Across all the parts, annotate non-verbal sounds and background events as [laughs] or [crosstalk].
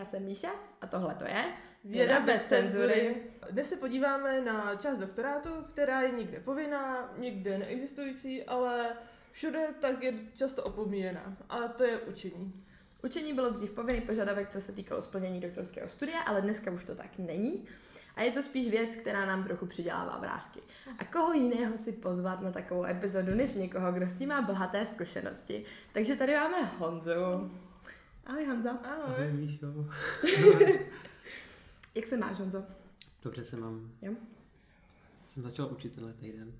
Já jsem Míša a tohle to je Věda bez cenzury. Dnes se podíváme na část doktorátu, která je někde povinná, někde neexistující, ale všude tak je často opomíjená. A to je učení. Učení bylo dřív povinný požadavek, co se týkalo splnění doktorského studia, ale dneska už to tak není. A je to spíš věc, která nám trochu přidělává vrázky. A koho jiného si pozvat na takovou epizodu, než někoho, kdo s tím má bohaté zkušenosti. Takže tady máme Honzu. Ahoj Honzo. Ahoj. Ahoj, Míšo. [laughs] Jak se máš Honzo? Dobře se mám. Jo? Jsem začal učit tenhle týden.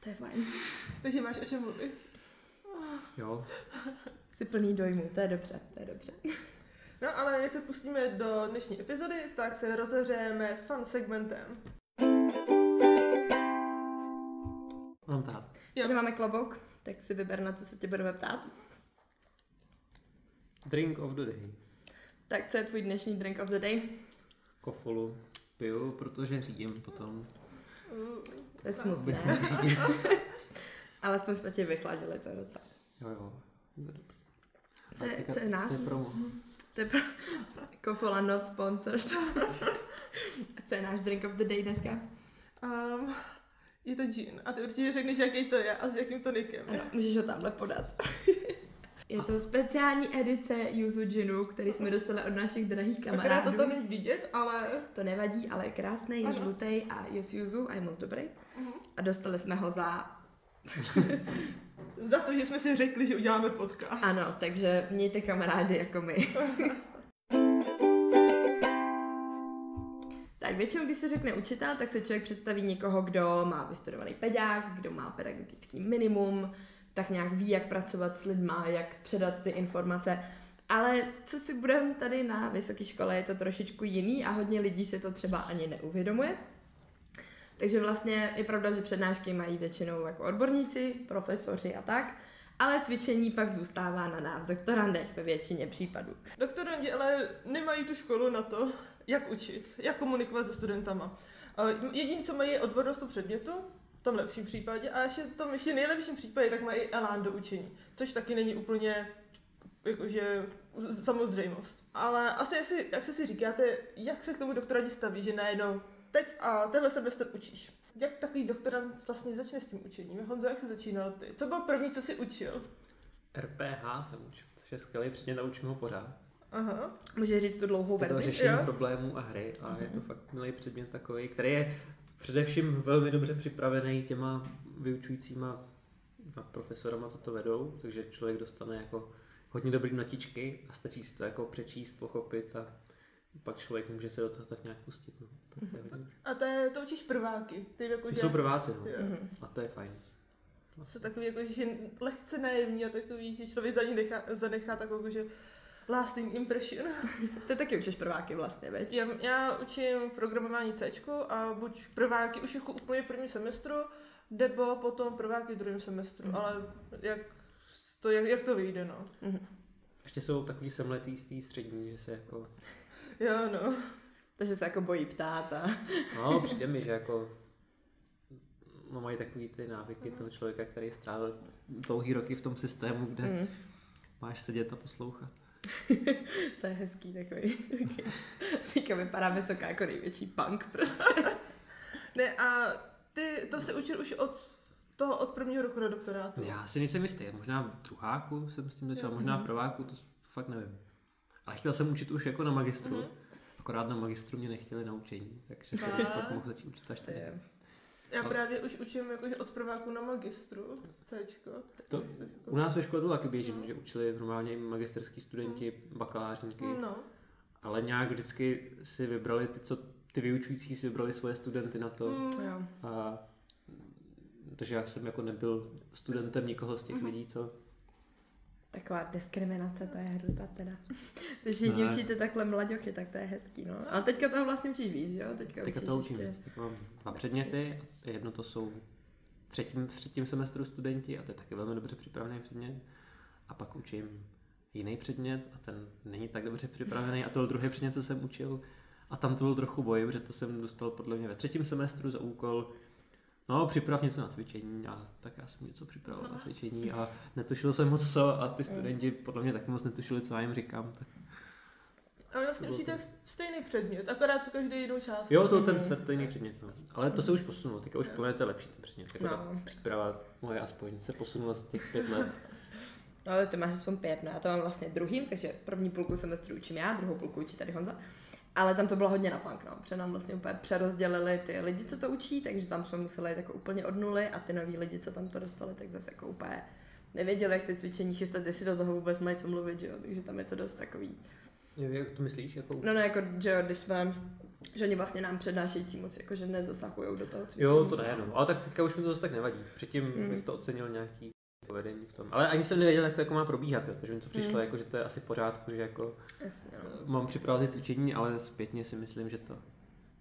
To je fajn. [laughs] Takže máš o čem mluvit. Jo. Jsi plný dojmů, to je dobře, to je dobře. [laughs] No ale než se pustíme do dnešní epizody, tak se rozehřejeme fun segmentem. Mám ptát. Jo. Tady máme klobouk, tak si vyber, na co se tě budeme ptát. Drink of the day. Tak co je tvůj dnešní drink of the day? Kofolu piju, protože řídím potom. To je smutné. [laughs] Alespoň jsme tě vychladili, to je docela. Jo, jo. Co je, co je nás? To je promo. To je pro... Kofola not sponsored. [laughs] A co je náš drink of the day dneska? Um, je to gin. A ty určitě řekneš, jaký to je a s jakým tonikem. Ano, můžeš ho tamhle podat. [laughs] Je to speciální edice Yuzu Ginu, který jsme dostali od našich drahých Akorát kamarádů. to tam není vidět, ale To nevadí, ale je krásný, je žlutý a je z Yuzu a je moc dobrý. Mhm. A dostali jsme ho za... [laughs] za to, že jsme si řekli, že uděláme podcast. Ano, takže mějte kamarády jako my. [laughs] Tak většinou, když se řekne učitel, tak se člověk představí někoho, kdo má vystudovaný pedák, kdo má pedagogický minimum, tak nějak ví, jak pracovat s lidma, jak předat ty informace. Ale co si budeme tady na vysoké škole, je to trošičku jiný a hodně lidí si to třeba ani neuvědomuje. Takže vlastně je pravda, že přednášky mají většinou jako odborníci, profesoři a tak, ale cvičení pak zůstává na nás, doktorandech ve většině případů. Doktorandi ale nemají tu školu na to, jak učit, jak komunikovat se studentama. Jediné, co mají, je odbornost tu předmětu, v tom lepším případě, a ještě v tom ještě nejlepším případě, tak mají elán do učení, což taky není úplně jakože samozřejmost. Ale asi, asi jak se si říkáte, jak se k tomu doktorandi staví, že najednou teď a tenhle semestr učíš. Jak takový doktorant vlastně začne s tím učením? Honzo, jak jsi začínal ty? Co byl první, co jsi učil? RPH jsem učil, což je skvělý předmět a učím ho pořád. Aha. Můžeš říct tu dlouhou Je to verzi? řešení Jo. problémů a hry a je to fakt milý předmět takový, který je především velmi dobře připravený těma vyučujícíma a profesorama, co to vedou, takže člověk dostane jako hodně dobrý notičky a stačí si to jako přečíst, pochopit a pak člověk může se do toho tak nějak pustit. No. Tak to, je hodně dobře. A to, je, to učíš prváky. Ty jakože... To jsou prváci, no. Mhm. A to je fajn. Jsou takový jako, že lehce naivní a takový, že člověk za ní nechá, zanechá takovou jako, že lasting impression. [laughs] Ty taky učíš prváky vlastně, veď? Já, já učím programování C a buď prváky už jako úplně první semestru, nebo potom prváky v druhém semestru, Mhm. ale jak to, jak, jak to vyjde, no. Mhm. Ještě jsou takový semletý z té střední, že se jako, [laughs] Jo, no. Takže se jako bojí ptát a... [laughs] no přijde mi, že jako no, mají takový ty návyky toho člověka, který strávil dlouhý roky v tom systému, kde Mm. máš sedět a poslouchat. [laughs] to je hezký takový. Teďka vypadá vysoká jako největší punk prostě. [laughs] Ne, a ty to se učil už od toho, od prvního roku na doktorátu. Já si nejsem jistý, možná v druháku jsem s tím začal, Jo. možná v prváku, to, to fakt nevím. Ale chtěl jsem učit už jako na magistru, Mhm. akorát na magistru mě nechtěli na učení, takže jsem pak mohl začít učit až To tady. Já Ale- právě už učím jakože od prváku na magistru Cčko. To- jako- U nás ve škole to taky běží, Mhm. že učili normálně i magisterský studenti, bakalářníky, No. ale nějak vždycky si vybrali ty, co ty vyučující si vybrali svoje studenty na to. Mm. Jo. A, takže já jsem jako nebyl studentem nikoho z těch Mhm. lidí, co... Taková diskriminace, to je hrůza teda. [laughs] Když jedni učíte takhle mladěchy, tak to je hezký, no. Ale teďka toho vlastně učíš víc, jo? Teďka, Teďka učíš to učím ještě... víc. Tak mám dva předměty, jedno to jsou v třetím, v třetím semestru studenti a to je taky velmi dobře připravený předmět. A pak učím jiný předmět a ten není tak dobře připravený a to byl druhý předmět, co jsem učil. A tam to byl trochu boj, protože to jsem dostal podle mě ve třetím semestru za úkol No, připrav něco na cvičení a tak já jsem něco připravil na cvičení a netušil jsem moc co a ty studenti podle mě taky moc netušili, co já jim říkám. Tak Ale vlastně učíte stejný předmět, akorát každý jinou část. Jo, to ten stejný předmět. No. Ale to se už posunulo, teďka už plně lepší ten předmět. Jako No. ta příprava moje aspoň se posunula za těch pět let. No, ale ty máš aspoň pět, no já to mám vlastně druhým, takže první půlku semestru učím já, druhou půlku učí tady Honza. Ale tam to bylo hodně na punk, no, protože nám vlastně úplně přerozdělili ty lidi, co to učí, takže tam jsme museli jít jako úplně od nuly a ty noví lidi, co tam to dostali, tak zase jako úplně nevěděli, jak ty cvičení chystat, jestli do toho vůbec mají co mluvit, že jo, takže tam je to dost takový. Jak to myslíš? Jako... No ne, jako, že jo, když jsme, že oni vlastně nám přednášející moc, jako, že nezasahují do toho cvičení. Jo, to ne, no. Ale tak teďka už mi to zase tak nevadí. Předtím Mm. bych to ocenil nějaký povedení v tom. Ale ani jsem nevěděl, jak to jako má probíhat, jo. takže mi to přišlo, Mm. jako, že to je asi v pořádku, že jako Jasně, no. mám připravovat ty cvičení, ale zpětně si myslím, že to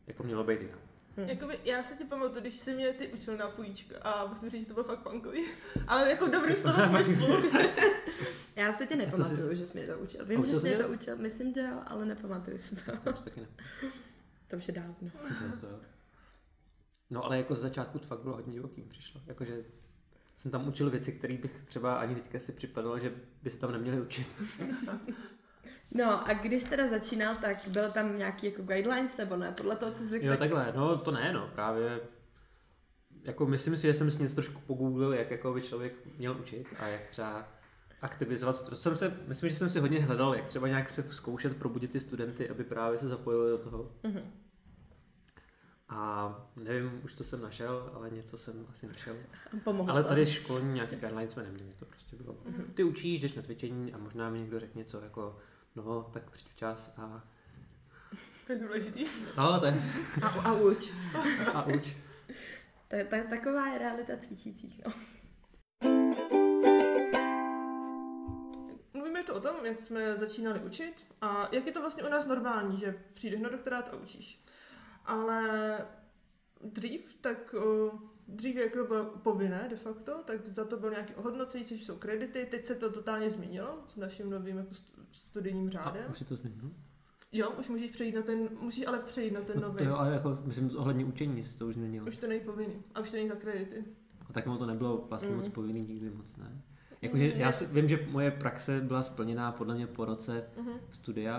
jako mělo být jinak. Hm. Jakoby, já se ti pamatuju, když jsi mě ty učil na půjčka a musím říct, že to bylo fakt punkový. [laughs] Ale jako v dobrým slova smyslu. [laughs] Já se tě nepamatuju, jsi- že jsi mě to učil. Vím, že jsi mě to učil, myslím, že jo, ale nepamatuju si to. To už taky ne. [laughs] To už je dávno. No ale jako z začátku to fakt bylo hodně divoký, přišlo. Jakože jsem tam učil věci, které bych třeba ani teďka si připadal, že by se tam neměli učit. [laughs] No a když teda začínal, tak byl tam nějaký jako guidelines nebo ne? Podle toho, co jsi řekl, Jo, tak... takhle, no to ne, no, právě jako myslím si, že jsem si něco trošku pogooglil, jak jako by člověk měl učit a jak třeba aktivizovat. To jsem se, myslím, že jsem si hodně hledal, jak třeba nějak se zkoušet probudit ty studenty, aby právě se zapojili do toho. Mhm. A nevím, už to jsem našel, ale něco jsem asi našel. Pomohlo Ale to. tady školní nějaký guidelines jsme neměli, to prostě bylo. Mhm. Ty učíš, jdeš na cvičení a možná mi někdo řekne něco jako, no, tak přijď včas a, To je důležitý. no, to je, A, a uč. a uč. Ta, ta, taková je realita cvičících, no. Mluvíme to o tom, jak jsme začínali učit a jak je to vlastně u nás normální, že přijdeš na doktorát a učíš. Ale dřív, tak uh, dřív jak to bylo povinné de facto, tak za to byl nějaký ohodnocení, což jsou kredity. Teď se to totálně změnilo s naším novým jako stu- studijním A řádem. už si to změnilo? Jo, už můžeš přejít na ten, musíš ale přejít na ten No, nový. to jo, ale jako, myslím, ohledně učení se to už změnilo. Už to není povinný. A už to není za kredity. A tak mu to nebylo vlastně Mm. moc povinný nikdy moc, ne? Jakože Mm, já si, vím, že moje praxe byla splněná podle mě po roce Mhm. studia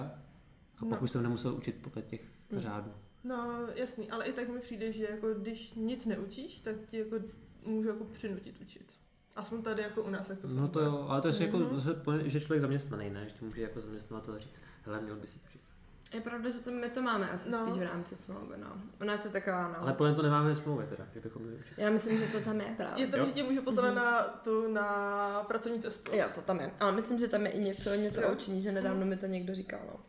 a pak No. už jsem nemusel učit podle těch Mm. řádů. No, jasný, ale i tak mi přijde, že jako když nic neučíš, tak ti jako můžu jako přinutit učit. Aspoň tady jako u nás, jak to No to jo, ale to je jako, Mhm. zase že člověk zaměstnaný, ne? Že ti může jako zaměstnavatel říct, hele, měl by si učit. Je pravda, že to my to máme asi No. spíš v rámci smlouvy, no. U nás je taková, no. Ale plně to nemáme ve smlouvě teda, že bychom měli učit. Já myslím, že to tam je právě. Je to, Jo. že tě můžu poslat Mhm. na tu na pracovní cestu. Jo, to tam je. Ale myslím, že tam je i něco, něco Jo. učení, že nedávno mi to někdo říkal, no.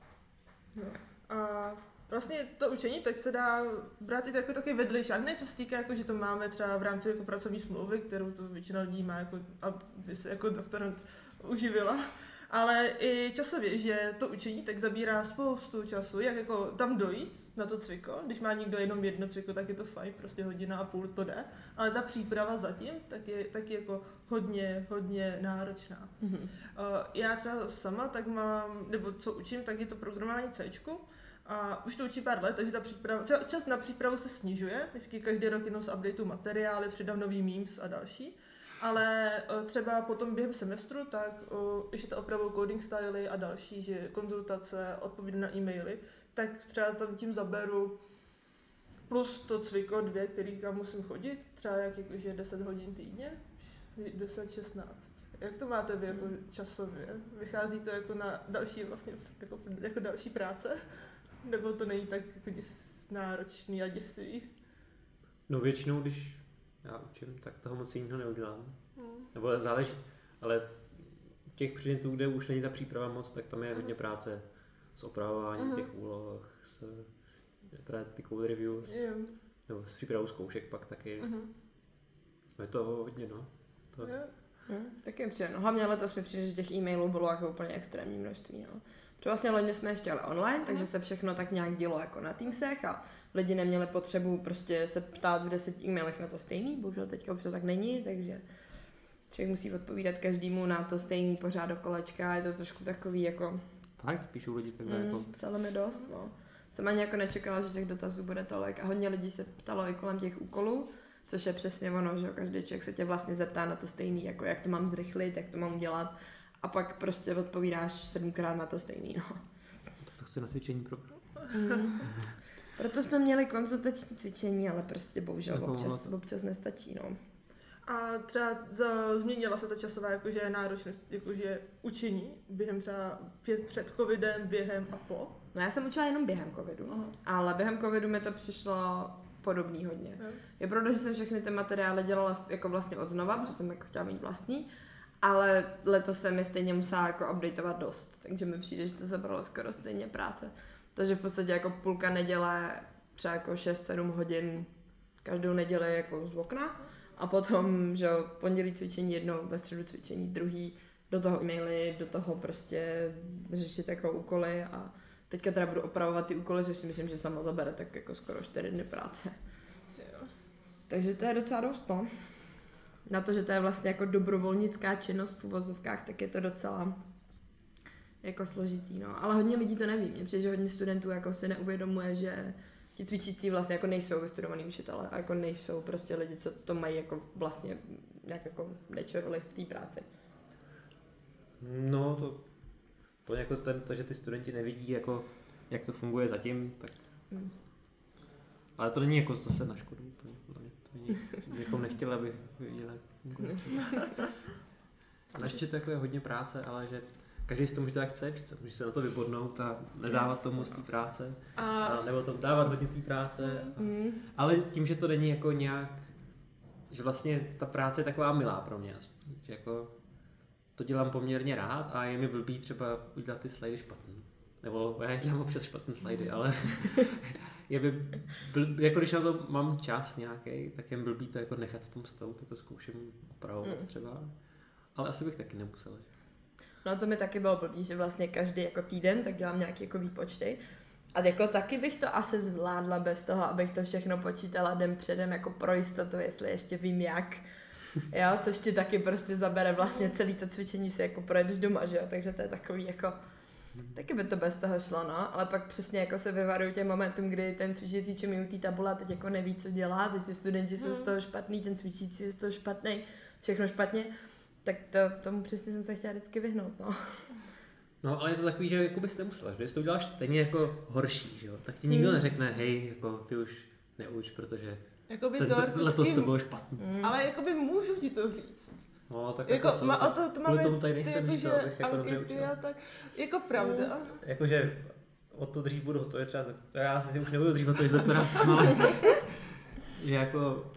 A vlastně to učení teď se dá brát i jako takový vedlejšák. Ne co se týká, jako, že to máme třeba v rámci jako pracovní smlouvy, kterou tu většina lidí má, jako, aby se jako doktorant uživila. Ale i časově, že to učení tak zabírá spoustu času, jak jako tam dojít na to cviko. Když má někdo jenom jedno cviko, tak je to fajn, prostě hodina a půl to jde. Ale ta příprava zatím tak je taky jako hodně, hodně náročná. Mhm. Uh, já třeba sama tak mám, nebo co učím, tak je to programování C. A už to učím pár let, takže ta příprava, čas- na přípravu se snižuje. Vždycky každý rok jenom z updateu materiály, přidám nový memes a další. Ale uh, třeba potom během semestru, tak uh, ještě to opravou coding styly a další, že konzultace, odpovědi na e-maily, tak třeba tam tím zaberu plus to cviko dvě, který kam musím chodit, třeba jak jakože 10 hodin týdně, 10-16. Jak to máte vy jako časově? Vychází to jako na další vlastně, jako, jako další práce? Nebo to není tak jako děs, náročný a děsivý? No většinou, když já učím, tak toho moc jiného neudělám. Hmm. Nebo záleží, ale těch předmětů, kde už není ta příprava moc, tak tam je Mhm. hodně práce s opravováním Mhm. těch úloh, s code reviews, Jo. nebo s přípravou zkoušek pak taky. Mhm. Je to hodně, no. To, Jo. Hm, taky přijde. No, hlavně letos mi přijde, že těch e-mailů bylo jako úplně extrémní množství. No. Protože vlastně loni jsme ještě jeli online, takže se všechno tak nějak dělo jako na Teamsech a lidi neměli potřebu prostě se ptát v deseti e-mailech na to stejný, bohužel teďka už to tak není, takže člověk musí odpovídat každému na to stejný pořád do kolečka, je to trošku takový jako, fakt, píšou lidi takhle jako... mm, psali mi dost, no. Jsem ani jako nečekala, že těch dotazů bude tolik a hodně lidí se ptalo i kolem těch úkolů, což je přesně ono, že každý člověk se tě vlastně zeptá na to stejný, jako jak to mám zrychlit, jak to mám udělat a pak prostě odpovídáš sedmkrát na to stejný, no. Tak to zkusit na cvičení pro Mm. Proto jsme měli konzultační cvičení, ale prostě bohužel občas, občas nestačí, no. A třeba za, změnila se ta časová jakože náročnost, jakože učení během třeba pět před covidem, během a po. No já jsem učila jenom během covidu, Aha. ale během covidu mi to přišlo podobný hodně. Jo. Je pravda, že jsem všechny ty materiály dělala jako vlastně od znova, protože jsem jako chtěla mít vlastní, ale letos jsem je stejně musela jako updateovat dost, takže mi přijde, že to zabralo skoro stejně práce. Takže v podstatě jako půlka neděle, třeba jako 6-7 hodin každou neděli jako z okna a potom, že jo, pondělí cvičení jedno, ve středu cvičení druhý, do toho e-maily, do toho prostě řešit jako úkoly a teďka teda budu opravovat ty úkoly, což si myslím, že sama zabere tak jako skoro 4 dny práce. Takže to je docela dost, no. Na to, že to je vlastně jako dobrovolnická činnost v uvozovkách, tak je to docela jako složitý, no. Ale hodně lidí to neví. Mně přijde, že hodně studentů jako si neuvědomuje, že ti cvičící vlastně jako nejsou vystudovaní učitele a jako nejsou prostě lidi, co to mají jako vlastně nějak jako naturally v té práci. No, to to jako ten, to, že ty studenti nevidí, jako, jak to funguje zatím, tak... Hmm. Ale to není jako zase na škodu úplně, bychom nechtěli, aby funguje. [laughs] Ale ještě to jako je hodně práce, ale že každý si to může tak chce, přece může se na to vybodnout a nedávat Jasně, tomu moc té no. práce, A a nebo tam dávat hodně té práce. A, Mm. ale tím, že to není jako nějak, že vlastně ta práce je taková milá pro mě, že jako to dělám poměrně rád a je mi blbý třeba udělat ty slajdy špatný. Nebo já dělám občas špatné slajdy, ale [laughs] je mi blb, jako když na to mám čas nějaký, tak je blbý to jako nechat v tom stavu, tak to zkouším opravovat Mm. třeba. Ale asi bych taky nemusel. že? No to mi taky bylo blbý, že vlastně každý jako týden tak dělám nějaký jako výpočty. A jako taky bych to asi zvládla bez toho, abych to všechno počítala den předem jako pro jistotu, jestli ještě vím jak. [laughs] Jo, což ti taky prostě zabere vlastně celý to cvičení si jako projedeš doma, že jo, takže to je takový jako, taky by to bez toho šlo, no, ale pak přesně jako se vyvaruju těm momentům, kdy ten cvičící čemí u té tabule a teď jako neví, co dělá, teď ty studenti jsou z toho špatný, ten cvičící je z toho špatný, všechno špatně, tak to, tomu přesně jsem se chtěla vždycky vyhnout, no. No, ale je to takový, že jako bys nemusela, že když to uděláš stejně jako horší, že jo? tak ti nikdo Mm. neřekne, hej, jako ty už neuč, protože jakoby ten, ten, letos teoreticky, to bylo špatný. Mm. ale jakoby můžu ti to říct. No, tak Jako, jako, tak o to, to máme tomu tady ty nejsem, jakože abych jako dobře učil. tak, jako pravda. [laughs] Jakože o to dřív budu hotový třeba, za- já si už nebudu dřív hotový za to, ale [laughs] že jako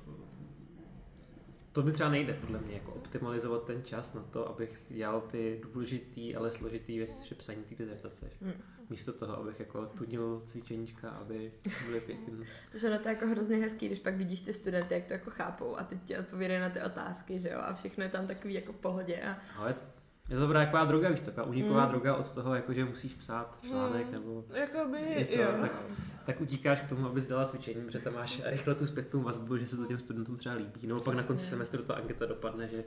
to mi třeba nejde podle mě, jako optimalizovat ten čas na to, abych dělal ty důležitý, ale složitý věci, je psaní té dizertace. Hmm. Místo toho, abych jako tunil cvičeníčka, aby byly pěkný. Že [laughs] ono to je jako hrozně hezký, když pak vidíš ty studenty, jak to jako chápou a teď ti odpovídají na ty otázky, že jo, a všechno je tam takový jako v pohodě a Ale je to, je to dobrá taková droga, víš, taková uniková Mm. droga od toho, jako že musíš psát článek Mm. nebo Jakoby, Něco, jo. tak- tak utíkáš k tomu, abys dala cvičení, protože tam máš rychle tu zpětnou vazbu, že se to těm studentům třeba líbí. Nebo pak na konci semestru ta anketa dopadne, že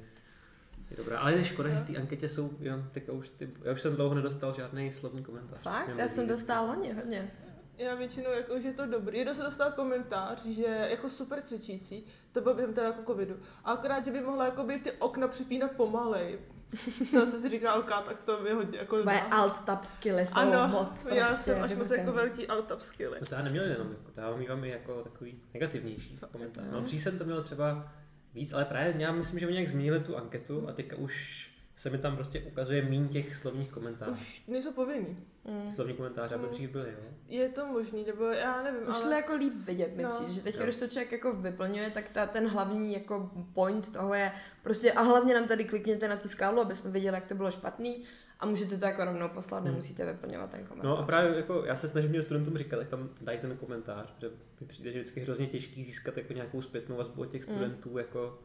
je dobrá. Ale je škoda, že z té anketě jsou jenom teďka už ty, já už jsem dlouho nedostal žádný slovní komentář. fakt, Jenom já jsem dostala loni hodně. Já většinou jako, že je to dobrý. Jednou se dostal komentář, že jako super cvičící, to bylo během teda jako covidu. A akorát, že by mohla jako by ty okna připínat pomalej. [laughs] To se si říká, OK, tak to mi hodně jako Tvoje alt tab skilly jsou Ano, moc prostě já jsem až moc jako velký alt skilly. No to já neměl jenom, jako, já mývám i jako takový negativnější komentář. No No. dřív jsem to měl třeba víc, ale právě já myslím, že oni nějak změnili tu anketu a teďka už se mi tam prostě ukazuje mín těch slovních komentářů. Už nejsou povinný. Mm. Slovní komentáře, aby Mm. dřív byly, jo. Je to možný, nebo já nevím, Už ale... jako líp vidět, mi No. přijde, že teď, Jo. když to člověk jako vyplňuje, tak ta, ten hlavní jako point toho je prostě a hlavně nám tady klikněte na tu škálu, aby jsme viděli, jak to bylo špatný a můžete to jako rovnou poslat, Hmm. nemusíte vyplňovat ten komentář. No a právě jako já se snažím těm studentům říkat, jak tam dají ten komentář, protože mi přijde, že vždycky hrozně těžký získat jako nějakou zpětnou vazbu od těch Mm. studentů jako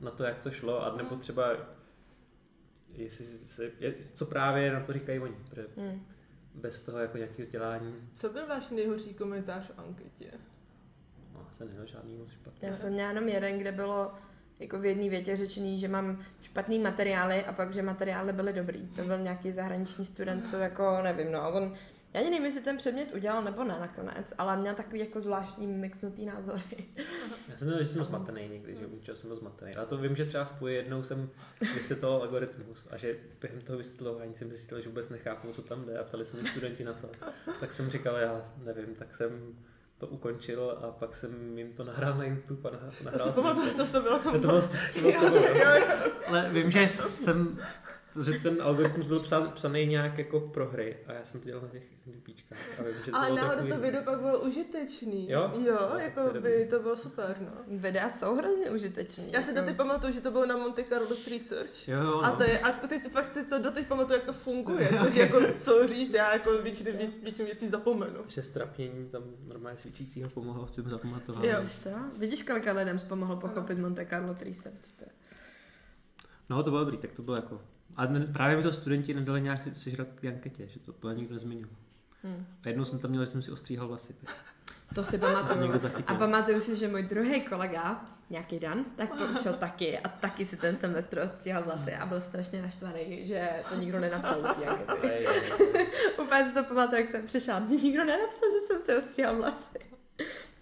na to, jak to šlo, a nebo třeba jestli se, je, co právě na to říkají oni, protože Mm. bez toho jako nějakého vzdělání, Co byl váš nejhorší komentář v anketě? no, se neměl žádný moc špatný. Já jsem měla jenom jeden, kde bylo jako v jedné větě řečený, že mám špatný materiály a pak, že materiály byly dobrý. To byl nějaký zahraniční student, co jako nevím, no a on Já ani nevím, jestli ten předmět udělal nebo ne nakonec, ale měl takový jako zvláštní mixnutý názory. Já jsem že jsem zmatený někdy, že učil jsem byl zmatený. Ale to vím, že třeba v poje jednou jsem vysvětloval algoritmus a že během toho vysvětlování jsem zjistil, že vůbec nechápu, co tam jde a ptali se mě studenti na to. Tak jsem říkal, já nevím, tak jsem to ukončil a pak jsem jim to nahrál na YouTube a nahrál, To si jsem pamatuju, to, to bylo to. to bylo, to bylo, to bylo, Ale vím, že jsem, že ten algoritmus byl psán, psaný nějak jako pro hry a já jsem to dělal na těch NDPčkách. A vím, že to Ale náhodou to video pak bylo užitečný. Jo? Jo, No, jako to by dobrý. to bylo super, no. Videa jsou hrozně užitečný. Já si jako... doteď pamatuju, že to bylo na Monte Carlo Research. Jo, jo, A, no. to je, a ty si fakt si to doteď pamatuju, jak to funguje, což jako co říct, já jako většinu, většinu věcí zapomenu. že strapnění tam normálně cvičícího pomohlo v tom zapamatování. Jo. Víš to? Vidíš, kolika lidem pomohlo pochopit Monte Carlo Research? To je- No to bylo dobrý, tak to bylo jako... A ne, právě mi to studenti nedali nějak si- sežrat k té anketě, že to bylo nikdo nezmínil. Hm. A jednou jsem tam měl, že jsem si ostříhal vlasy. Tak To si pamatuju. [laughs] A pamatuju si, že můj druhý kolega, nějaký Dan, tak to učil taky a taky si ten semestr ostříhal vlasy a byl strašně naštvaný, že to nikdo nenapsal do. [laughs] Úplně si to pamatuju, jak jsem přišla, nikdo nenapsal, že jsem si ostříhal vlasy.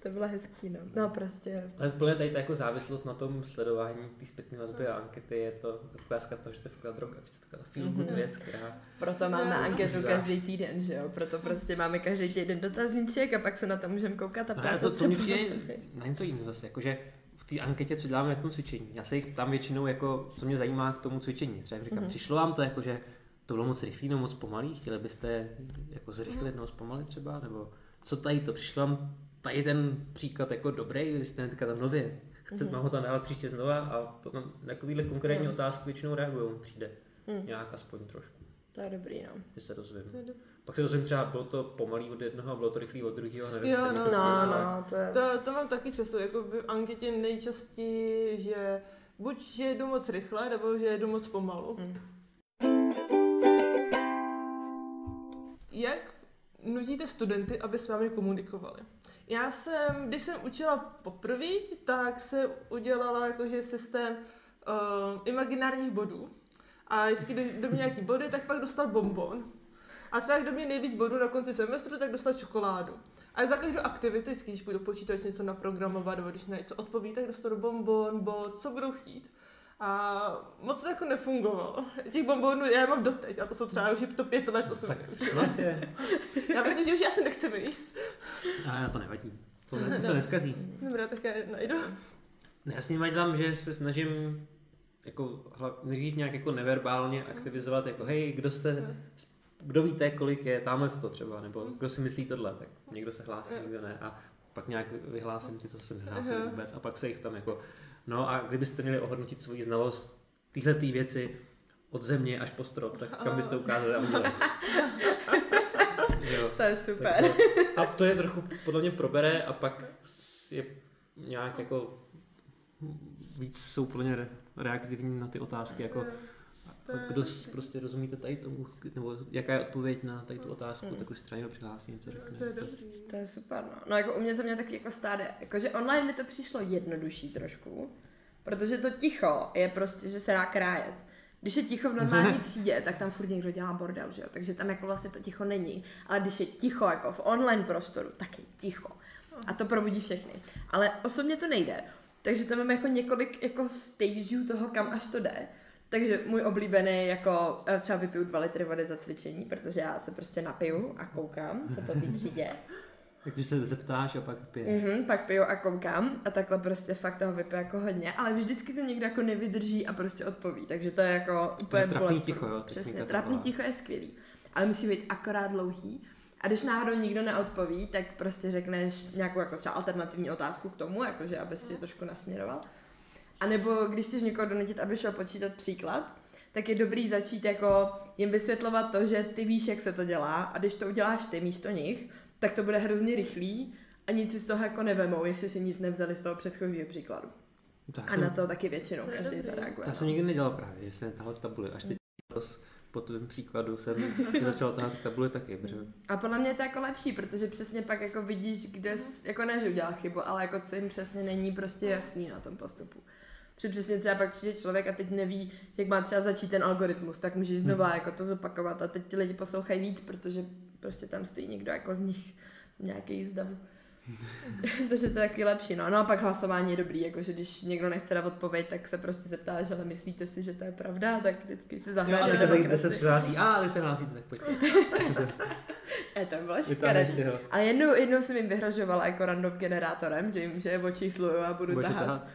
To bylo hezký, no. No prostě, Ale plně tady ta jako závislost na tom sledování té zpětné vazby a ankety je to ukázka toho, že to je fakt droga, že to je taková feel good Mhm. věc, která... proto máme Já, anketu každý týden, že jo? Proto prostě máme každý týden dotazníček a pak se na to můžeme koukat a No, ptát to, se, to mě co přijde na něco jiného zase, jakože v té anketě, co děláme na tom cvičení, já se jich tam většinou jako, co mě zajímá k tomu cvičení, třeba jim říkám, Mhm. přišlo vám to jako, že to bylo moc rychlý nebo moc pomalý, chtěli byste jako zrychlit nebo zpomalit třeba, nebo co tady to, přišlo vám tady ten příklad jako dobrý, vy jste teďka tam nově, chcete, Mhm. mám ho tam dávat příště znova a to tam na takovýhle konkrétní Jo. otázky většinou reagují, přijde Hm, nějak aspoň trošku, to je dobrý, no. že se dozvím. To je dobrý. Pak se dozvím třeba, bylo to pomalý od jednoho a bylo to rychlý od druhého, nevím, Jo, no, No, no, to je... To, to mám taky často, jako v anketě nejčastěji, že buď že jedu moc rychle, nebo že jedu moc pomalu. Hm. Jak nutíte studenty, aby s vámi komunikovali? Já jsem, když jsem učila poprvé, tak se udělala jakože systém uh, imaginárních bodů. A vždycky, kdo, kdo měl nějaký body, tak pak dostal bonbon. A třeba kdo měl nejvíc bodů na konci semestru, tak dostal čokoládu. A za každou aktivitu, vždycky, když půjdu počítač něco naprogramovat, nebo když na něco odpoví, tak dostanu bonbon, bod, co budou chtít. A moc to jako nefungovalo. Těch bonbonů já mám doteď, a to jsou třeba už to pět let, co jsem Tak vlastně, [laughs] Já myslím, že už já se nechci vyjíst. a to nevadí, to, ne, to se neskazí. Dobrá, tak já najdu. Ne, já s nimi dělám, že se snažím jako nejdřív nějak jako neverbálně aktivizovat, jako hej, kdo jste, kdo víte, kolik je, tamhle to třeba, nebo kdo si myslí tohle, tak někdo se hlásí, někdo ne a pak nějak vyhlásím ty, co se nehlásí Aha. vůbec a pak se jich tam jako, no a kdybyste měli ohodnotit svoji znalost téhle věci od země až po strop, tak kam byste ukázali a udělali. jo. To je Tak super. to- A to je trochu podle mě probere a pak je nějak jako víc jsou podle mě re- reaktivní na ty otázky, jako je kdo prostě rozumíte tady tomu, nebo jaká je odpověď na tady tu otázku, Mm. tak už se třeba přihlásí, něco To je řekne. dobrý. To je super, no. No jako u mě to mě taky jako stále, jakože online mi to přišlo jednodušší trošku, protože to ticho je prostě, že se dá krájet. Když je ticho v normální [laughs] třídě, tak tam furt někdo dělá bordel, že jo? Takže tam jako vlastně to ticho není. Ale když je ticho jako v online prostoru, tak je ticho. A to probudí všechny. Ale osobně to nejde. Takže tam mám jako několik jako stageů toho, kam až to jde. Takže můj oblíbený jako eh, třeba vypiju dva litry vody za cvičení, protože já se prostě napiju a koukám se po té [laughs] třídě. Takže se zeptáš a pak piješ. Mhm, pak piju a koukám a takhle prostě fakt toho vypiju jako hodně, ale vždycky to někdo jako nevydrží a prostě odpoví, takže to je jako úplně trapný bulletproof. ticho, jo, Přesně, trapný ticho je skvělý, ale musí být akorát dlouhý. A když náhodou nikdo neodpoví, tak prostě řekneš nějakou jako třeba alternativní otázku k tomu, jakože aby si je trošku nasměroval. A nebo když chceš někoho donutit, aby šel počítat příklad, tak je dobrý začít jako jim vysvětlovat to, že ty víš, jak se to dělá a když to uděláš ty místo nich, tak to bude hrozně rychlý a nic si z toho jako nevemou, jestli si nic nevzali z toho předchozího příkladu. To A jsem, na to taky většinou To každý zareaguje. to já jsem no. nikdy nedělal právě, že jsem tahal tabuli. Až teď po tvém příkladu jsem [laughs] začal tahat tabuli taky, protože A podle mě je to jako lepší, protože přesně pak jako vidíš, kde, jsi, jako ne, že udělal chybu, ale jako co jim přesně není prostě jasný na tom postupu. Protože přesně třeba pak přijde člověk a teď neví, jak má třeba začít ten algoritmus, tak můžeš znova jako to zopakovat a teď ty lidi poslouchají víc, protože prostě tam stojí někdo jako z nich, nějaký z davu. [laughs] Takže to je taky lepší, no. No a pak hlasování je dobrý, jakože když někdo nechce dát odpověď, tak se prostě zeptá, že ale myslíte si, že to je pravda, tak vždycky si Jo, zahraje. ale tak. 10 přihlásí, a vy se hlásíte, tak pojďte. [laughs] E, to bylo škaredý. Ale jednou, jednou jsem jim vyhrožovala jako random generátorem, že jim že je očísluju a budu tahat. tahat?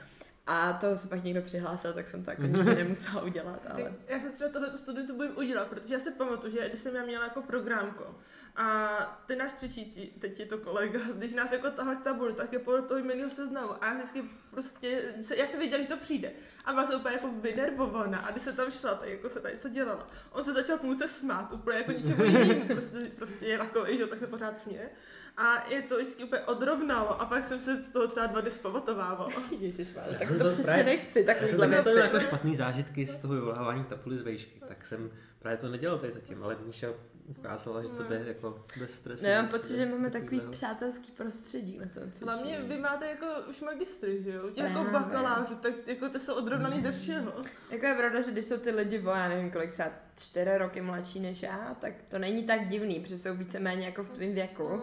A to se pak někdo přihlásil, tak jsem to jako [laughs] nikdy nemusela udělat, ale... Já se třeba tohleto studentu bojím udělat, protože já si pamatuju, že když jsem já měla jako programko a ten náš třečící, teď je to kolega, když nás jako tahal k tabuli, tak je podle toho jménného seznamu a já vždycky prostě, se, já jsem věděla, že to přijde a byla jsem úplně jako vynervovaná a když se tam šla, tak jako se tady co dělala. On se začal půlce smát, úplně jako ničemu jinému, [laughs] prostě, prostě je takový, že jo, tak se pořád směje. A je to vždycky úplně odrovnalo a pak jsem se z toho třeba dva dny zpamatovávala. [laughs] Ježišmarja, Já tak jsem to to přesně právě- nechci, Já jsem měl jako špatný zážitky z toho vyvolávání tapuly z vejšky, tak jsem právě to nedělal tady zatím, ale Míša ukázala, že to jde jako bez stresu. No, já mám pocit, že máme takový takovýhleho. přátelský prostředí na tom cvičení. Hlavně vy máte jako už magistry, že jo? Těch jako bakalářů, tak jako ty jsou odrovnaný ze všeho. Jako je pravda, že když jsou ty lidi, o, já nevím kolik, třeba čtyři roky mladší než já, tak to není tak divný, protože jsou víceméně jako v tvém věku.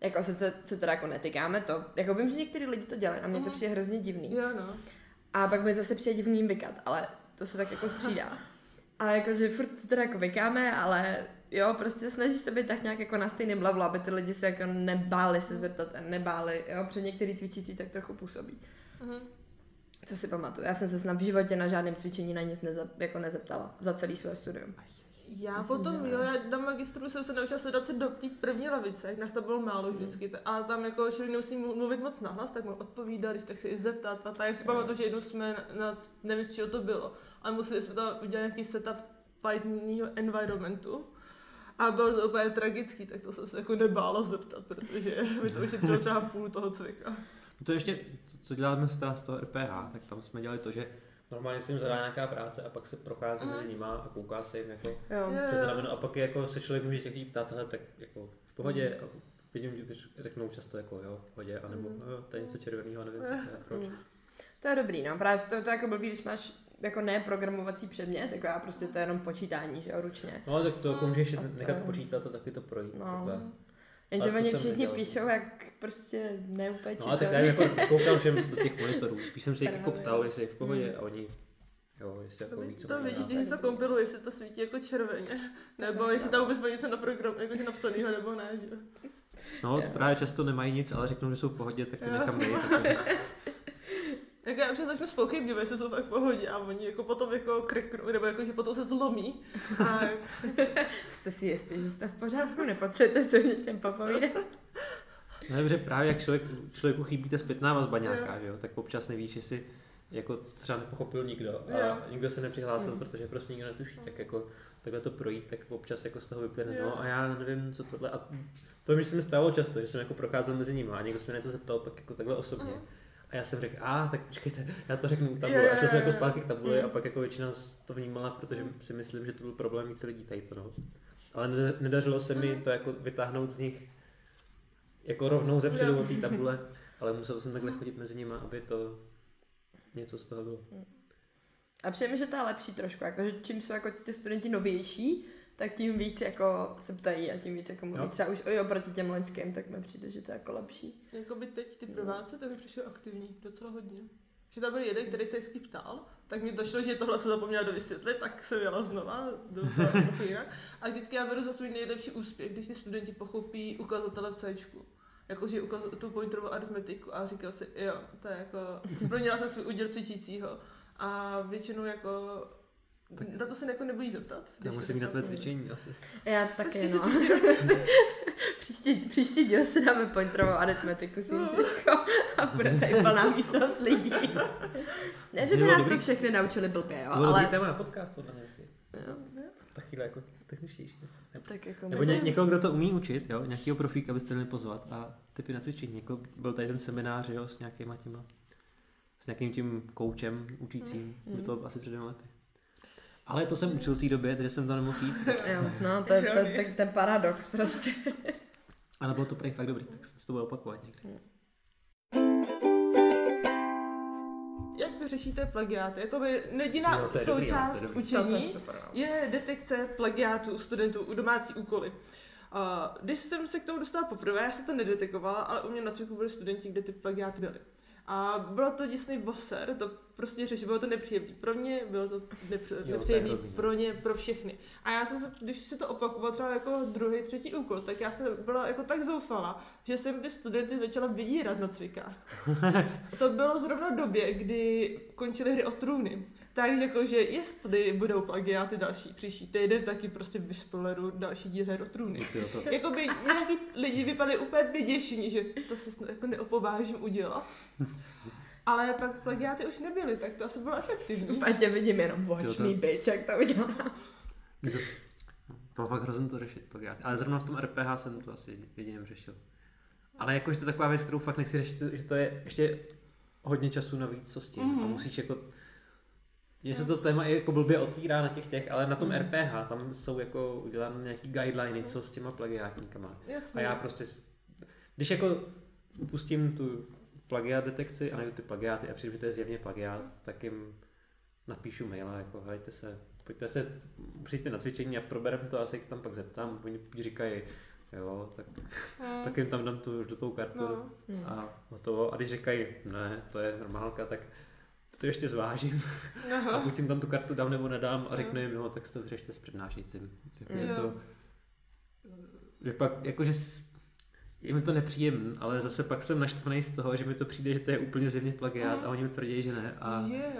Jako sice se teda jako netykáme to. Jako vím, že některý lidi to dělají a mně to Mhm. přijde hrozně divný. Jo, no. A pak mi zase přijde divný vykat, ale to se tak jako střídá. [laughs] Ale jakože furt se teda jako vykáme, ale jo, prostě snažíš se být tak nějak jako na stejném levelu, aby ty lidi se jako nebáli se zeptat a nebáli, jo, před některý cvičící tak trochu působí. Mhm. Co si pamatuju, já jsem se snad v životě na žádném cvičení na nic neza, jako nezeptala za celý své studium. Já Myslím, potom, že jo, já na magistru jsem se naučila sedat se do té první lavice, jak nás tam bylo málo vždycky, a tam jako člověk nemusí mlu- mluvit moc nahlas, tak mu odpovídat, když tak se i zeptat a tak. Já si pamatuju, že jednou jsme, na, na, nevím, z čeho to bylo, ale museli jsme tam udělat nějaký setup Pythonního environmentu. A bylo to úplně tragický, tak to jsem se jako nebála zeptat, protože [laughs] mi to ušetřilo třeba půl toho cvika. To ještě, co- děláme z toho RPH, tak tam jsme dělali to, že normálně se jim zadá nějaká práce a pak se prochází mezi nima a kouká se jim jako Jo. Přes rameno a pak je jako se člověk může těch ptát, hele, tak jako v pohodě a vidím, že řeknou často jako jo, v pohodě, anebo Mhm. no, to je něco červeného, nevím, co to je, proč. Mm. To je dobrý, no. Právě to, to je jako blbý, když máš jako ne programovací předmět, jako já prostě to je jenom počítání, že jo, ručně. No, tak to jako můžeš A to- nechat počítat a taky to projít. No. takhle. Jenže oni všichni nedělal. píšou, jak prostě neúplně No, ale tak já jako koukal všem do těch monitorů, spíš jsem se jich jako ptal, jestli je v pohodě Mm. a oni, jo, jestli jako ví, co vidíš, když něco kompiluje, jestli to svítí jako červeně, nebo jo. jestli tam vůbec mají něco na program, jakože napsanýho nebo ne, že jo. No, to Jo. právě často nemají nic, ale řeknou, že jsou v pohodě, tak to Jo. nechám být. Tak- Tak já už začnu spochybňovat, jestli jsou fakt v pohodě a oni jako potom jako kriknou, nebo jako, že potom se zlomí. A [laughs] Jste si jistí, že jste v pořádku, nepotřebujete si o něčem popovídat. [laughs] No dobře, právě jak člověk, člověku chybí ta zpětná vazba nějaká, že jo, tak občas nevíš, jestli jako třeba nepochopil nikdo a Jo. nikdo se nepřihlásil, Mm. protože prostě nikdo netuší, tak jako takhle to projít, tak občas jako z toho vyplne, Jo. no a já nevím, co tohle a to mi se mi stalo často, že jsem jako procházel mezi nimi a někdo se mě něco zeptal pak jako takhle osobně. Mhm. A já jsem řekl, a tak počkejte, já to řeknu tabule. jo, A šel jsem jako zpátky k tabuli Mm. a pak jako většina to vnímala, protože si myslím, že to byl problém více lidí tady to, no. Ale ne- nedařilo se mi to jako vytáhnout z nich jako rovnou ze předu od té tabule, [laughs] ale musel jsem takhle chodit mezi nimi, aby to něco z toho bylo. A přijde mi, že to je lepší trošku, jako, že čím jsou jako ty studenti novější, tak tím víc jako se ptají a tím víc jako mluví. Jo. Třeba už i oproti těm loňským, tak mi přijde, že to je jako lepší. jako by teď ty prváci, to mi přišlo aktivní, docela hodně. Že tam byl jeden, který se vždycky ptal, tak mi došlo, že tohle se zapomněla dovysvětlit, tak jsem jela znova, docela trochu jinak. A vždycky já beru za svůj nejlepší úspěch, když ty studenti pochopí ukazatele v C. Jakože ukaz, tu pointerovou aritmetiku a říkal si, jo, to je jako, splnila jsem svůj úděl cvičícího. A většinou jako, na to se jako nebojí zeptat. Já musím se jít na tvé cvičení asi. Já taky, Počkej no. [laughs] příští, příští díl si dáme pointerovou aritmetiku s Jindřiškou a bude tady plná místnost lidí. Ne, že by nás to všechny naučili blbě, jo, To bylo ale... téma na podcast, podle mě. Jo, Taky jako techničtější věci. tak jako Nebo ně, někoho, kdo to umí učit, jo, nějakého profíka byste měli pozvat a typy na cvičení. Jako byl tady ten seminář, jo, s nějakýma těma, s nějakým tím koučem učícím, Mm. by to asi před dvěma lety. Ale to jsem učil v té době, takže jsem to nemohl jít. [laughs] Jo, no, to je to, to, ten paradox prostě. Ale bylo to prej fakt dobrý, tak se to bude opakovat někdy. Jak vy řešíte plagiáty? Jakoby jediná Jo, to je dobrý, součást jo, to je dobrý. To, to je učení super, no. je detekce plagiátu u studentů u domácí úkoly. A když jsem se k tomu dostala poprvé, já jsem to nedetekovala, ale u mě na cviku byli studenti, kde ty plagiáty byly. A bylo to děsný boser, to prostě řešit, bylo to nepříjemné. Pro mě bylo to je nepříjemné, hrozný. pro ně, pro všechny. A já jsem se, když se to opakovalo třeba jako druhý, třetí úkol, tak já jsem byla jako tak zoufala, že jsem ty studenty začala vydírat na cvikách. [laughs] To bylo zrovna v době, kdy končily hry o trůny. Takže jakože jestli budou plagiáty další příští týden, taky prostě vyspoleru další díl her o trůny. Jakoby nějaký lidi vypadali úplně vyděšení, že to se snad jako neopovážím udělat. Ale pak plagiáty už nebyly, tak to asi bylo efektivní. A tě vidím jenom watch me bitch, jak to udělá. mě to, no, bylo fakt hrozně to řešit. plagiáty. Ale zrovna v tom RPG jsem to asi jedině řešil. Ale jakože to je taková věc, kterou fakt nechci řešit, že to je ještě hodně času navíc, co s tím. Mhm. A musíš jako mně se to téma i jako blbě otvírá na těch těch, ale na tom Mhm. RPG tam jsou jako udělané nějaký guideliny, co s těma plagiátníkama. A Jasně. já prostě, když jako pustím tu plagiát detekci a najdu ty plagiáty a přijdu, že to je zjevně plagiát, tak jim napíšu maila, jako hejte se, pojďte se, přijďte na cvičení a probereme to a se jich tam pak zeptám. Oni říkají, jo, tak, Hmm. [laughs] tak jim tam dám tu už do tou kartu No. A hotovo. A když říkají, ne, to je normálka, tak to ještě zvážím a Aha. buď jim tam tu kartu dám nebo nedám a řeknu jim, no, tak si to vyřešte s přednášejícím. Jako, Jo. to, že pak, jakože je mi to nepříjemné, ale zase pak jsem naštvaný z toho, že mi to přijde, že to je úplně zjevně plagiát a oni mi tvrdí, že ne. A Je,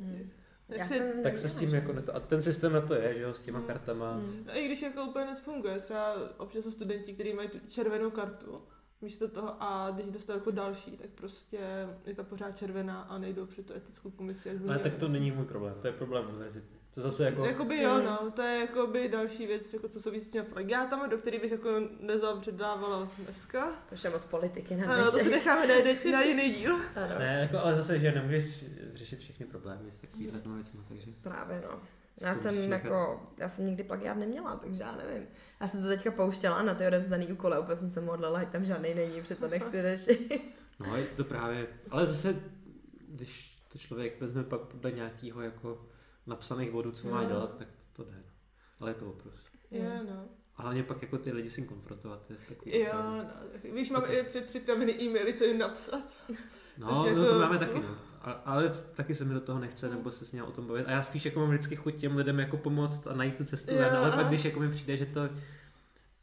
Hmm. jak Já se, jsem tak se s tím jako neto, a ten systém na to je, že jo, s těma Mm. kartama. Hmm. No, i když jako úplně nefunguje, třeba občas jsou studenti, kteří mají tu červenou kartu, místo toho a když dostanou jako další, tak prostě je ta pořád červená a nejdou před tu etickou komisi, jak Ale měli. tak to není můj problém, to je problém univerzity. To zase jako, Jakoby jo, no, to je jakoby další věc, jako co souvisí s těmi plagiátama, do kterých bych jako nezapředávala dneska. To už je moc politiky na Ano, to si necháme na, jeden- na jiný díl. Ano. ne, jako, ale zase, že nemůžeš řešit všechny problémy s takovýhle věcmi, takže. Právě no. Já jsem jako, já jsem nikdy plagiát neměla, takže já nevím. Já jsem to teďka pouštěla na ty odevzdaný úkoly, úplně jsem se modlila, ať tam žádný není, protože to nechci řešit. No, je to právě, ale zase, když to člověk vezme pak podle nějakého jako napsaných bodů, co má No. dělat, tak to, to jde. Ale je to oprus. Je, no. A hlavně pak jako ty lidi s tím konfrontovat, takový Jo, opravdu- no. Víš, máme i před připravený e-maily, co jim napsat. No, no jako- to máme taky, no. A, ale taky se mi do toho nechce, nebo se s ním o tom bavit. A já spíš jako mám vždycky chuť těm lidem jako pomoct a najít tu cestu ven, ale pak když jako mi přijde, že to,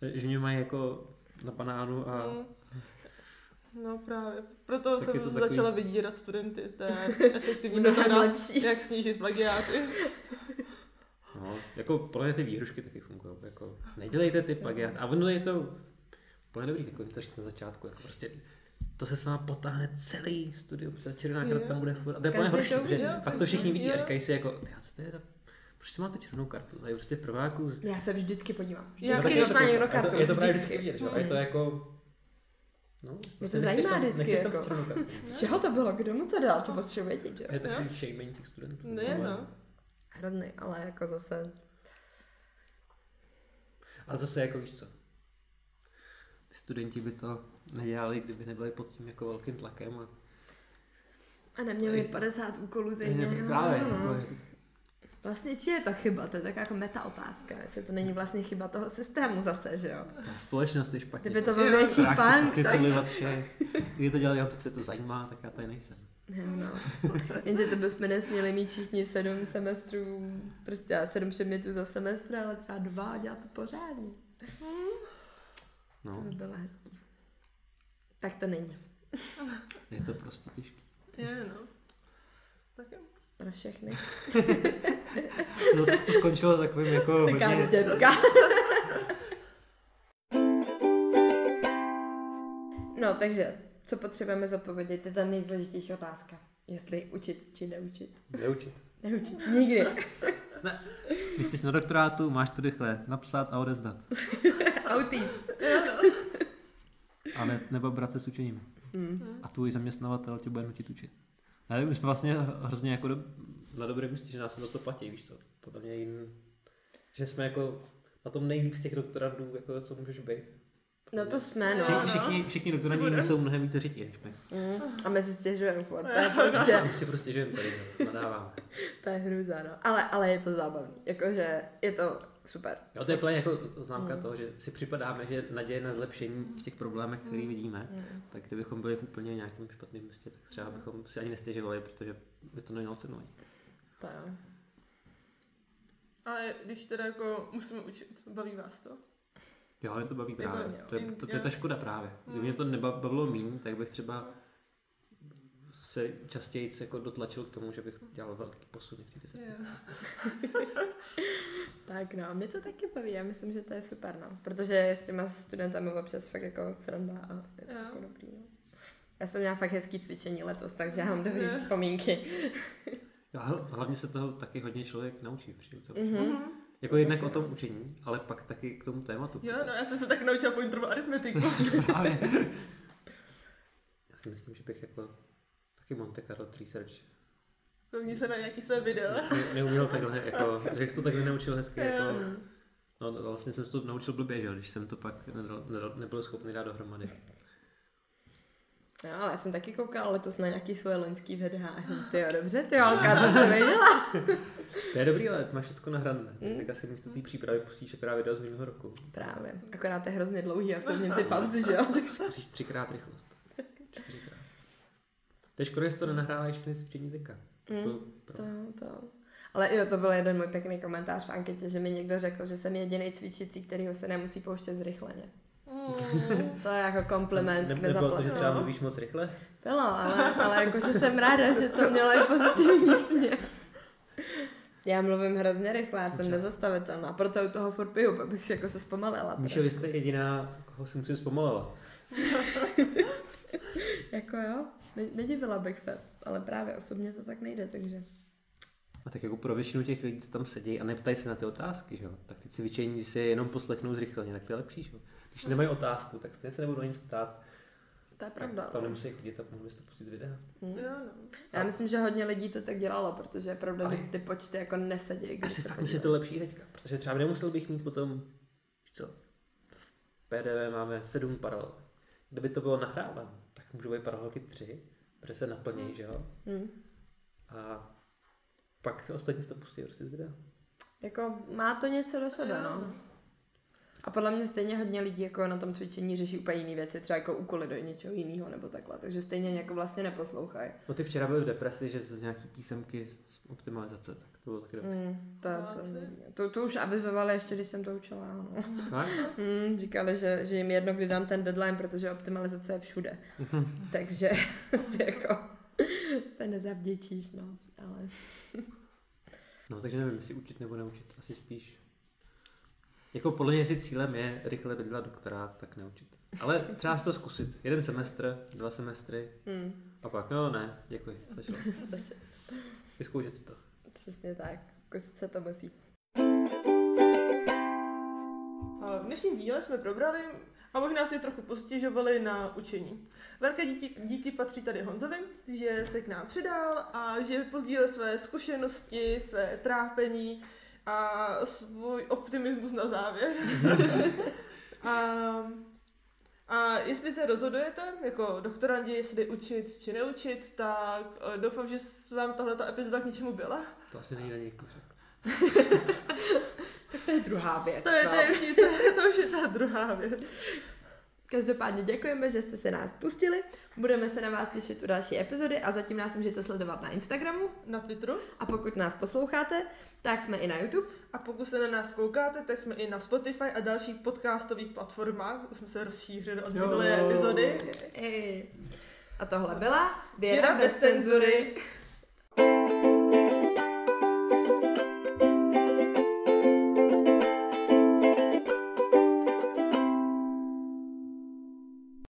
že mě mají jako na banánu a Mm. No právě. Proto Tak jsem to začala takový- vydírat studenty. To je [laughs] efektivní metoda, jak snížit plagiáty. No, jako podle mě ty výhrušky taky fungují. Jako, nedělejte ty plagiát. A ono je to úplně dobrý, takový to říct na začátku. Jako prostě, to se s váma potáhne celý studium, protože ta červená karta tam bude furt. A to je úplně horší, to protože pak to všichni vidí a jo. říkají si jako, co to je ta, proč má tu červenou kartu? Tady prostě v prváku. Já se vždycky podívám. Vždycky, když má někdo je to- kartu. Je to právě vždycky vidět, že? A je to jako... No, Mě to nechceš zajímá vždycky, jako. Z čeho to bylo? Kdo mu to dal? To potřebuji vědět, že jo? A je takový shaming těch studentů. Ne, ale- no. Hrozný, ale jako zase... A zase jako víš co, ty studenti by to nedělali, kdyby nebyli pod tím jako velkým tlakem. A, A neměli 50 úkolů právě, no. jako, Vlastně, či je to chyba? To je taková jako meta otázka. Jestli to není vlastně chyba toho systému zase, že jo? ta společnost je špatně. Kdyby to byl větší punk, tak... Kdyby to dělali, protože se to zajímá, tak já tady nejsem. No. Jenže to bychom nesměli mít všichni sedm semestrů, prostě sedm předmětů za semestr, ale třeba dva a dělat to pořádně. To No, by bylo hezký. Tak to není. je to prostě těžké. Je, no. Tak jo. Pro všechny. To, to skončilo takovým jako Taká hodně. No, takže, co potřebujeme zodpovědět, je ta nejdůležitější otázka. Jestli učit či neučit. neučit. [laughs] Neučit. Nikdy. Když jsi na doktorátu, máš to rychle napsat a odezdat. [laughs] Autist. A ne, nebo brát se s učením. Hmm. A tvůj zaměstnavatel tě bude nutit učit. Já nevím, my jsme vlastně hrozně jako do, na dobrém místě, že nás se za to platí, víš co? Podle mě jin, že jsme jako na tom nejlíp z těch doktorandů, jako co můžeš být. No to jsme, no. Všichni, všichni, všichni doktorandi jsou mnohem více řití než my. Mm. A my si stěžujeme furt. To je prostě, A my si prostě žijeme tady, no, nadáváme. [laughs] to je hruza, no. Ale, ale je to zábavný. Jakože je to super. Jo, to je plně jako známka Mm. toho, že si připadáme, že naděje na zlepšení v těch problémech, které Mm. vidíme, Mm. tak kdybychom byli v úplně nějakém špatném místě, tak třeba bychom si ani nestěžovali, protože by to nemělo cenu. To jo. Ale když teda jako musíme učit, baví vás to? Jo, mě to baví právě. jo. To je, to, to je ta škoda právě. Kdyby Mm. mě to nebavilo méně, tak bych třeba se častěji jako dotlačil k tomu, že bych dělal velký posun v té. [laughs] Tak no, mě to taky baví, já myslím, že to je super, no. Protože s těma studentami občas fakt jako sranda a je to Jo. jako dobrý, no. Já jsem měla fakt hezký cvičení letos, takže já mám dobrý Jo. vzpomínky. [laughs] Jo, hl- hlavně se toho taky hodně člověk naučí při tom. Mhm. Jako jednak o tom učení, ale pak taky k tomu tématu. Jo, no já jsem se tak naučila pointerovou aritmetiku. Právě. [laughs] Já si myslím, [laughs] že bych jako taky Monte Carlo Research Koukni se na nějaký své video. ne, neuměl takhle, jako, že jsi to takhle naučil hezky, jako, Mm. no vlastně jsem se to naučil blbě, že když jsem to pak nedal, nedal, nebyl schopný dát dohromady. No, ale já jsem taky koukala letos na nějaký svoje loňský videa. Ty jo, dobře, ty holka, to jsi věděla. [laughs] To je dobrý, ale máš všechno nahrané. Mm. Tak asi místo té přípravy pustíš akorát video z minulého roku. Právě, akorát je hrozně dlouhý a jsou v něm ty pauzy, že jo? [laughs] Takže... Musíš třikrát rychlost. Čtyřikrát. To je škoda, že to nenahrávají všechny cvičení teďka. Mm. To, To, to. Ale jo, to byl jeden můj pěkný komentář v anketě, že mi někdo řekl, že jsem jediný cvičící, kterýho se nemusí pouštět zrychleně. Mm. To je jako kompliment ne, k nebylo to, že třeba mluvíš moc rychle? Bylo, ale, ale jakože jsem ráda, že to mělo i pozitivní směr. Já mluvím hrozně rychle, já jsem Dobře. nezastavitelná, proto u toho furt piju, abych jako se zpomalila. Míšo, vy jste jediná, koho si musím zpomalovat. [laughs] Jako jo, ne- nedivila bych se, ale právě osobně to tak nejde, takže. A tak jako pro většinu těch lidí, co tam sedí a neptají se na ty otázky, že jo? tak ty cvičení, když si je jenom poslechnou zrychleně, tak to je lepší. Že jo? Když nemají otázku, tak stejně se nebudou nic ptát. To je pravda. Tak tam nemusí chodit a mohli jste pustit z videa. Hm. Jo, no. Já myslím, že hodně lidí to tak dělalo, protože je pravda, Ale- že ty počty jako nesedí. když Asi se fakt podíváš. to lepší teďka, protože třeba nemusel bych mít potom, víš co, v PDV máme sedm paralel. Kdyby to bylo nahrávan, tak můžou být paralelky tři, protože se naplnějí, že jo? Hm. A pak ostatní se to pustí prostě z videa. Jako má to něco do sebe, no. no. A podle mě stejně hodně lidí jako na tom cvičení řeší úplně jiné věci, třeba jako úkoly do něčeho jiného nebo takhle, takže stejně jako vlastně neposlouchají. No ty včera byly v depresi, že z nějaký písemky z optimalizace, tak to bylo taky dobré. Mm, to, to, Asi. to, to, už avizovali ještě, když jsem to učila. No. Fakt? [laughs] Mm, říkali, že, že jim jedno, kdy dám ten deadline, protože optimalizace je všude. [laughs] takže si [laughs] jako se nezavděčíš, no. Ale No, takže nevím, jestli učit nebo neučit. Asi spíš. Jako podle mě, jestli cílem je rychle dodělat doktorát, tak neučit. Ale třeba si to zkusit. Jeden semestr, dva semestry mm, a pak, no ne, děkuji, [laughs] stačilo. Vyzkoušet si to. přesně tak. Zkusit se to musí. A v dnešním díle jsme probrali a možná si trochu postěžovali na učení. Velké díky, díky patří tady Honzovi, že se k nám přidal a že pozdílel své zkušenosti, své trápení a svůj optimismus na závěr. [laughs] a, a jestli se rozhodujete jako doktorandi, jestli učit či neučit, tak eh, doufám, že s vám tahle epizoda k něčemu byla. To asi není na něj řekl. [laughs] Tak to je druhá věc. To je, no. to je, už nic, to už je ta druhá věc. [laughs] Každopádně děkujeme, že jste se nás pustili. Budeme se na vás těšit u další epizody a zatím nás můžete sledovat na Instagramu. Na Twitteru. A pokud nás posloucháte, tak jsme i na YouTube. A pokud se na nás koukáte, tak jsme i na Spotify a dalších podcastových platformách. Už jsme se rozšířili od minulé epizody. Ej. A tohle byla Věda bez cenzury.